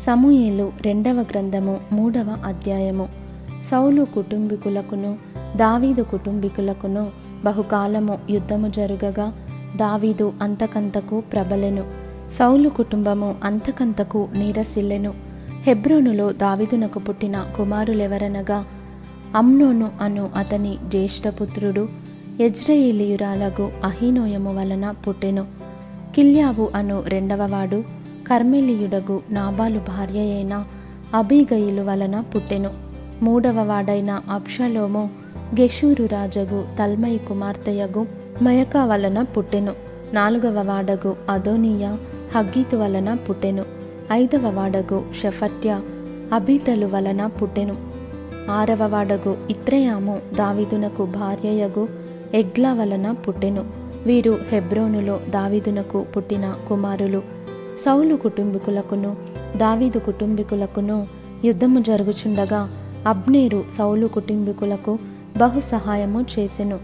సమూయేలు రెండవ గ్రంథము మూడవ అధ్యాయము. సౌలు కుటుంబీకులకును దావీదు కుటుంబీకులకును బహుకాలము యుద్ధము జరుగగా దావీదు అంతకంతకు ప్రబలెను. సౌలు కుటుంబము అంతకంతకు నీరసిల్లెను. హెబ్రోనులో దావీదునకు పుట్టిన కుమారులెవరనగా అమ్నోను అను అతని జ్యేష్ఠపుత్రుడు యజ్రయేలీయురాలగు అహీనోయము వలన పుట్టెను. కిల్యావు అను రెండవవాడు కర్మెలియుడగు నాబాలు భార్య అయిన అబీగయిలు వలన పుట్టెను. మూడవ వాడైన అబ్షలోము గెషూరు రాజగు తల్మయి కుమార్తెయగు మయకా వలన పుట్టెను. నాలుగవ వాడగు అదోనియా హగ్గీతు వలన పుట్టెను. ఐదవ వాడగు షఫట్య అబీటలు వలన పుట్టెను. ఆరవ వాడగు ఇత్రయాము దావిదునకు భార్యయగు ఎగ్లా వలన పుట్టెను. వీరు హెబ్రోనులో దావీదునకు పుట్టిన కుమారులు. సౌలు కుటుంబీకులకును దావీదు కుటుంబీకులకును యుద్ధము జరుగుచుండగా అబ్నేరు సౌలు కుటుంబీకులకు బహు సహాయము చేసెను.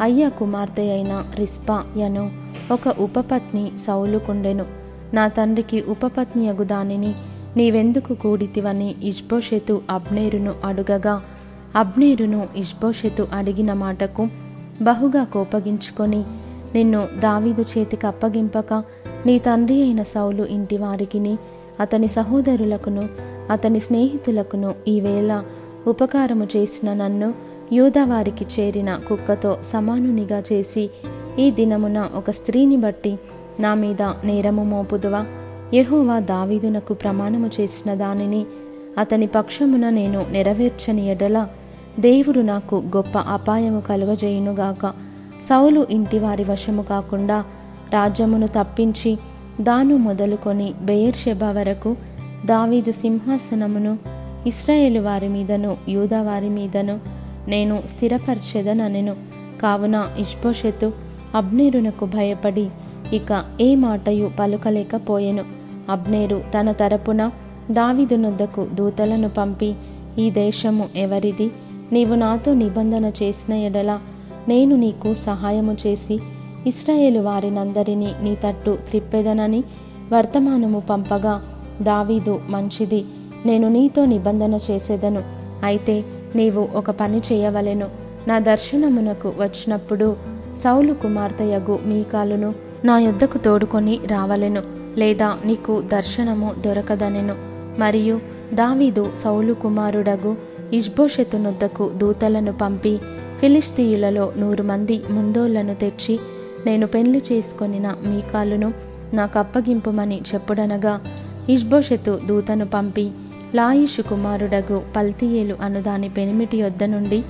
అయ్య కుమార్తె అయిన రిస్పా యను ఒక ఉపపత్ని సౌలుకుండెను నా తండ్రికి ఉపపత్నియగు దానిని నీవెందుకు కూడితివని ఇష్బోషెతు అబ్నేరును అడుగగా అబ్నేరును ఇష్బోషెతు అడిగిన మాటకు బహుగా కోపగించుకొని నిన్ను దావీదు చేతికి అప్పగింపక నీ తండ్రి అయిన సౌలు ఇంటి వారికిని అతని సహోదరులకును అతని స్నేహితులకును ఈవేళ ఉపకారము చేసిన నన్ను యూదవారికి చేరిన కుక్కతో సమానునిగా చేసి ఈ దినమున ఒక స్త్రీని బట్టి నా మీద నేరము మోపుదువా? యహోవా దావీదునకు ప్రమాణము చేసిన దానిని అతని పక్షమున నేను నెరవేర్చని ఎడల దేవుడు నాకు గొప్ప అపాయము కలుగజేయునుగాక. సౌలు ఇంటి వారి వశము కాకుండా రాజ్యమును తప్పించి దాను మొదలుకొని బెయర్షెబ వరకు దావీదు సింహాసనమును ఇస్రాయేలు వారి మీదను యూదా వారి మీదను నేను స్థిరపరిచేదనను కావున ఇష్బోషెతు అబ్నేరునకు భయపడి ఇక ఏ మాటయు పలుకలేకపోయెను. అబ్నేరు తన తరపున దావిదునొద్దకు దూతలను పంపి ఈ దేశము ఎవరిది? నీవు నాతో నిబంధన చేసిన ఎడల నేను నీకు సహాయము చేసి ఇస్రాయేలు వారినందరినీ నీ తట్టు త్రిప్పెదనని వర్తమానము పంపగా దావీదు మంచిది నేను నీతో నిబంధన చేసేదను. అయితే నీవు ఒక పని చేయవలెను. నా దర్శనమునకు వచ్చినప్పుడు సౌలు కుమార్తెయగు మీకాలును నా యొద్దకు తోడుకొని రావలెను లేదా నీకు దర్శనము దొరకదనెను. మరియు దావీదు సౌలు కుమారుడగు ఇష్బోషెతునొద్దకు దూతలను పంపి ఫిలిస్తీయులలో నూరు మంది ముందోళ్ళను తెచ్చి నేను పెళ్ళి చేసుకొనిన మీకాలును నాకు అప్పగింపుమని చెప్పుడనగా ఇష్బోషెతు దూతను పంపి లాయిషు కుమారుడగు పల్తియేలు అను దాని పెనిమిటి యొద్ద నుండి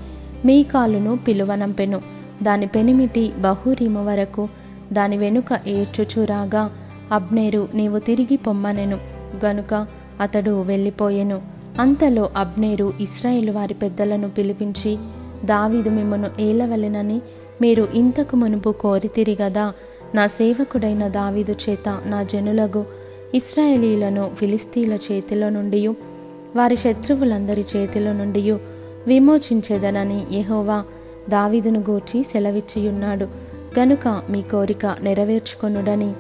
మీకాలును పిలువనంపెను. దాని పెనిమిటి బహురీము వరకు దాని వెనుక ఏడ్చుచురాగా అబ్నేరు నీవు తిరిగి పొమ్మనెను గనుక అతడు వెళ్ళిపోయెను. అంతలో అబ్నేరు ఇస్రాయేల్ వారి పెద్దలను పిలిపించి దావీదు మిమ్మను ఏలవలెనని మీరు ఇంతకు మునుపు కోరితిరి గదా నా సేవకుడైన దావీదు చేత నా జనులగు ఇస్రాయేలీలను ఫిలిస్తీన్ల చేతిలో నుండి వారి శత్రువులందరి చేతిలో నుండి విమోచించేదనని యహోవా దావీదును గూర్చి సెలవిచ్చియున్నాడు. గనుక మీ కోరిక నెరవేర్చుకొనుడని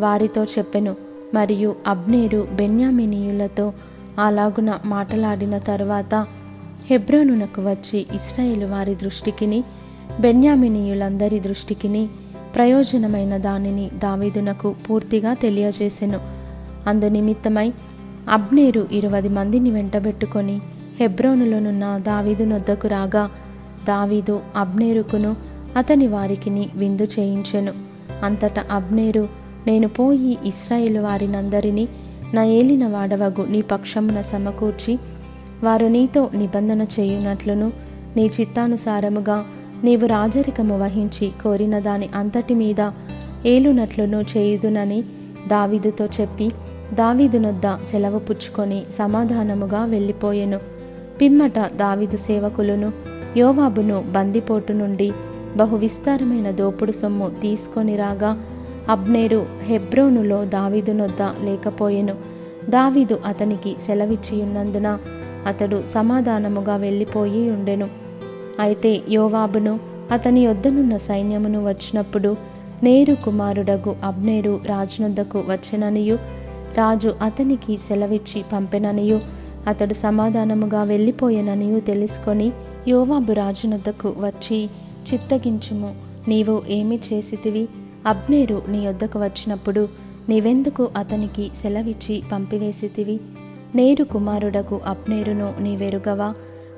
వారితో చెప్పెను. మరియు అబ్నేరు బెన్యామినీయులతో అలాగున మాటలాడిన తరువాత హెబ్రోనునకు వచ్చి ఇస్రాయేలు వారి దృష్టికిని బెన్యామినీయులందరి దృష్టికిని ప్రయోజనమైన దానిని దావీదునకు పూర్తిగా తెలియజేసెను. అందు నిమిత్తమై అబ్నేరు ఇరవై మందిని వెంటబెట్టుకొని హెబ్రోనులోనున్న దావీదునొద్దకు రాగా దావీదు అబ్నేరుకును అతని వారికిని విందు చేయించెను. అంతటా అబ్నేరు నేను పోయి ఇస్రాయేల్ వారినందరినీ నా ఏలిన వాడవగు నీ పక్షమున సమకూర్చి వారు నీతో నిబంధన చేయునట్లును నీ చిత్తానుసారముగా నీవు రాజరికము వహించి కోరిన దాని అంతటి మీద ఏలునట్లును చేయుదునని దావీదుతో చెప్పి దావీదునొద్ద సెలవు పుచ్చుకొని సమాధానముగా వెళ్ళిపోయెను. పిమ్మట దావీదు సేవకులను యోవాబును బందిపోటు నుండి బహు విస్తారమైన దోపుడు సొమ్ము తీసుకొని రాగా అబ్నేరు హెబ్రోనులో దావీదునొద్ద లేకపోయెను. దావీదు అతనికి సెలవిచ్చియున్నందున అతడు సమాధానముగా వెళ్ళిపోయి ఉండెను. అయితే యోవాబును అతని యొద్దనున్న సైన్యమును వచ్చినప్పుడు నేరు కుమారుడగు అబ్నేరు రాజునొద్దకు వచ్చిననియు. రాజు అతనికి సెలవిచ్చి పంపెననియు. అతడు సమాధానముగా వెళ్ళిపోయెననియు తెలుసుకొని యోవాబు రాజునొద్దకు వచ్చి చిత్తగించుము. నీవు ఏమి చేసితివి? అబ్నేరు నీ యొద్దకు వచ్చినప్పుడు నీవెందుకు అతనికి సెలవిచ్చి పంపివేసితివి? నేరు కుమారుడకు అబ్నేరును నీవెరుగవా?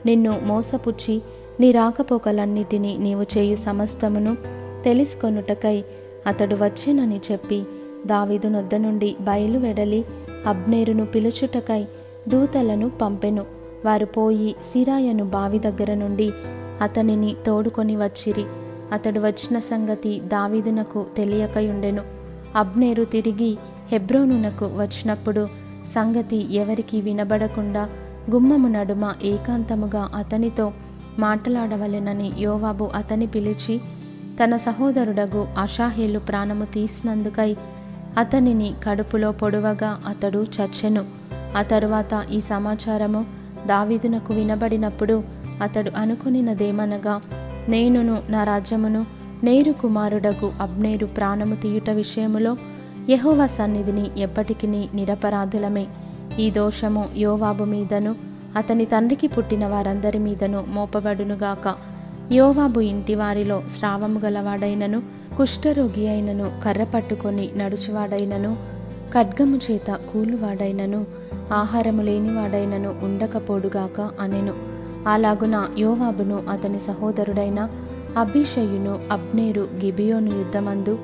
నిన్ను మోసపుచ్చి నీ రాకపోకలన్నిటినీ నీవు చేయు సమస్తమును తెలుసుకొనుటకై అతడు వచ్చినని చెప్పి దావీదు నొద్ద నుండి బయలువెడలి అబ్నేరును పిలుచుటకై దూతలను పంపెను. వారు పోయి సిరాయను బావి దగ్గర నుండి అతనిని తోడుకొని వచ్చిరి. అతడు వచ్చిన సంగతి దావీదునకు తెలియకయుండెను. అబ్నేరు తిరిగి హెబ్రోనునకు వచ్చినప్పుడు సంగతి ఎవరికి వినబడకుండా గుమ్మము నడుమ ఏకాంతముగా అతనితో మాట్లాడవలెనని యోవాబు అతని పిలిచి తన సహోదరుడగు అషాహేలు ప్రాణము తీసినందుకై అతనిని కడుపులో పొడవగా అతడు చచ్చెను. ఆ తరువాత ఈ సమాచారము దావీదునకు వినబడినప్పుడు అతడు అనుకునినదేమనగా నేనును నా రాజ్యమును నేరు కుమారుడగు అబ్నేరు ప్రాణము తీయుట విషయములో యహోవ సన్నిధిని ఎప్పటికీ నిరపరాధులమే. ఈ దోషము యోవాబు మీదను అతని తండ్రికి పుట్టిన వారందరి మీదను మోపబడునుగాక. యోవాబు ఇంటి వారిలో స్రావము గలవాడైనను కుష్ఠరోగి అయినను కర్ర పట్టుకొని నడుచువాడైనను ఖడ్గము చేత కూలువాడైనను ఆహారము లేనివాడైనను ఉండకపోడుగాక అనెను. అలాగున యోవాబును అతని సహోదరుడైన అభిషయును అబ్నేరు గిబియోను యుద్ధమందు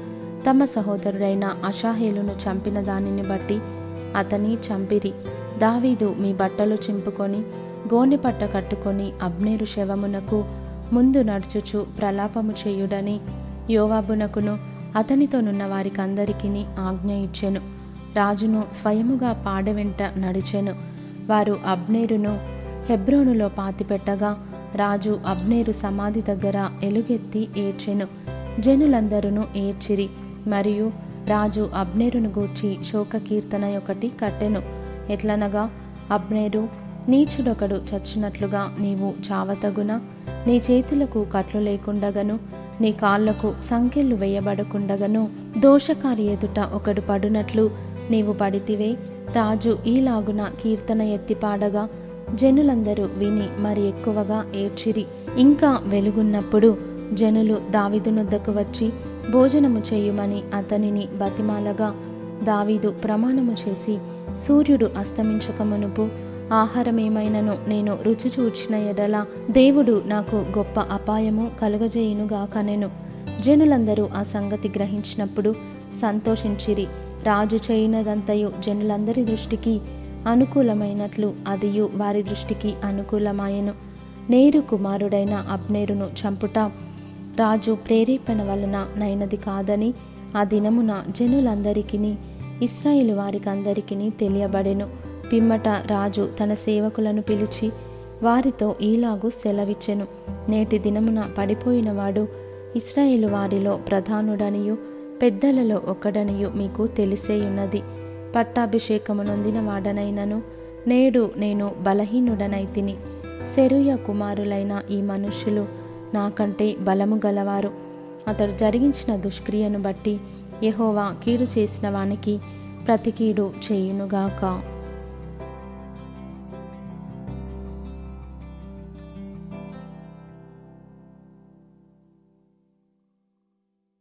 తమ సహోదరుడైన అషాహేలును చంపిన దానిని బట్టి అతని చంపిరి. దావీదు మీ బట్టలు చింపుకొని గోనెపట్ట కట్టుకొని అబ్నేరు శవమునకు ముందు నడుచుచు ప్రలాపము చేయుడని యోవాబునకును అతనితోనున్న వారికందరికీ ఆజ్ఞ ఇచ్చెను. రాజును స్వయముగా పాడవెంట నడిచెను. వారు అబ్నేరును హెబ్రోనులో పాతిపెట్టగా రాజు అబ్నేరు సమాధి దగ్గర ఎలుగెత్తి ఏడ్చెను. జనులందరూ ఏడ్చిరి మరియు రాజు అబ్నేరును గూర్చి శోక కీర్తన ఒకటి కట్టెను. ఎట్లనగా అబ్నేరు నీచుడొకడు చచ్చినట్లుగా నీవు చావతగున నీ చేతులకు కట్లు లేకుండగను నీ కాళ్ళకు సంకెళ్ళు వేయబడకుండగను. దోషకారి ఎదుట ఒకడు పడునట్లు నీవు పడితివే రాజు ఈలాగున కీర్తన ఎత్తి పాడగా జనులందరూ విని మరి ఎక్కువగా ఏడ్చిరి. ఇంకా వెలుగున్నప్పుడు జనులు దావిదునొద్దకు వచ్చి భోజనము చేయుమని అతనిని బతిమాలగా దావీదు ప్రమాణము చేసి సూర్యుడు అస్తమించక మునుపు ఆహారమేమైనను నేను రుచి చూచిన ఎడల దేవుడు నాకు గొప్ప అపాయము కలుగజేయునుగాకనెను. జనులందరూ ఆ సంగతి గ్రహించినప్పుడు సంతోషించిరి. రాజు చేయినదంతయు జనులందరి దృష్టికి అనుకూలమైనట్లు అదియు వారి దృష్టికి అనుకూలమాయెను. నేరు కుమారుడైన అబ్నేరును చంపుట రాజు ప్రేరేపణ వలన నైనది కాదని ఆ దినమున జనులందరికీ ఇస్రాయిల్ వారికందరికీ తెలియబడెను. పిమ్మట రాజు తన సేవకులను పిలిచి వారితో ఈలాగు సెలవిచ్చెను. నేటి దినమున పడిపోయినవాడు ఇస్రాయేలు వారిలో ప్రధానుడనియు పెద్దలలో ఒకడనియు మీకు తెలిసేయున్నది. పట్టాభిషేకము నొందిన వాడనైనను నేడు నేను బలహీనుడనైతిని సెరుయ కుమారులైన ఈ మనుష్యులు నాకంటే బలము గలవారు. అతడు జరిగించిన దుష్క్రియను బట్టి యహోవా కీడు చేసిన వానికి ప్రతికీడు చేయునుగాక.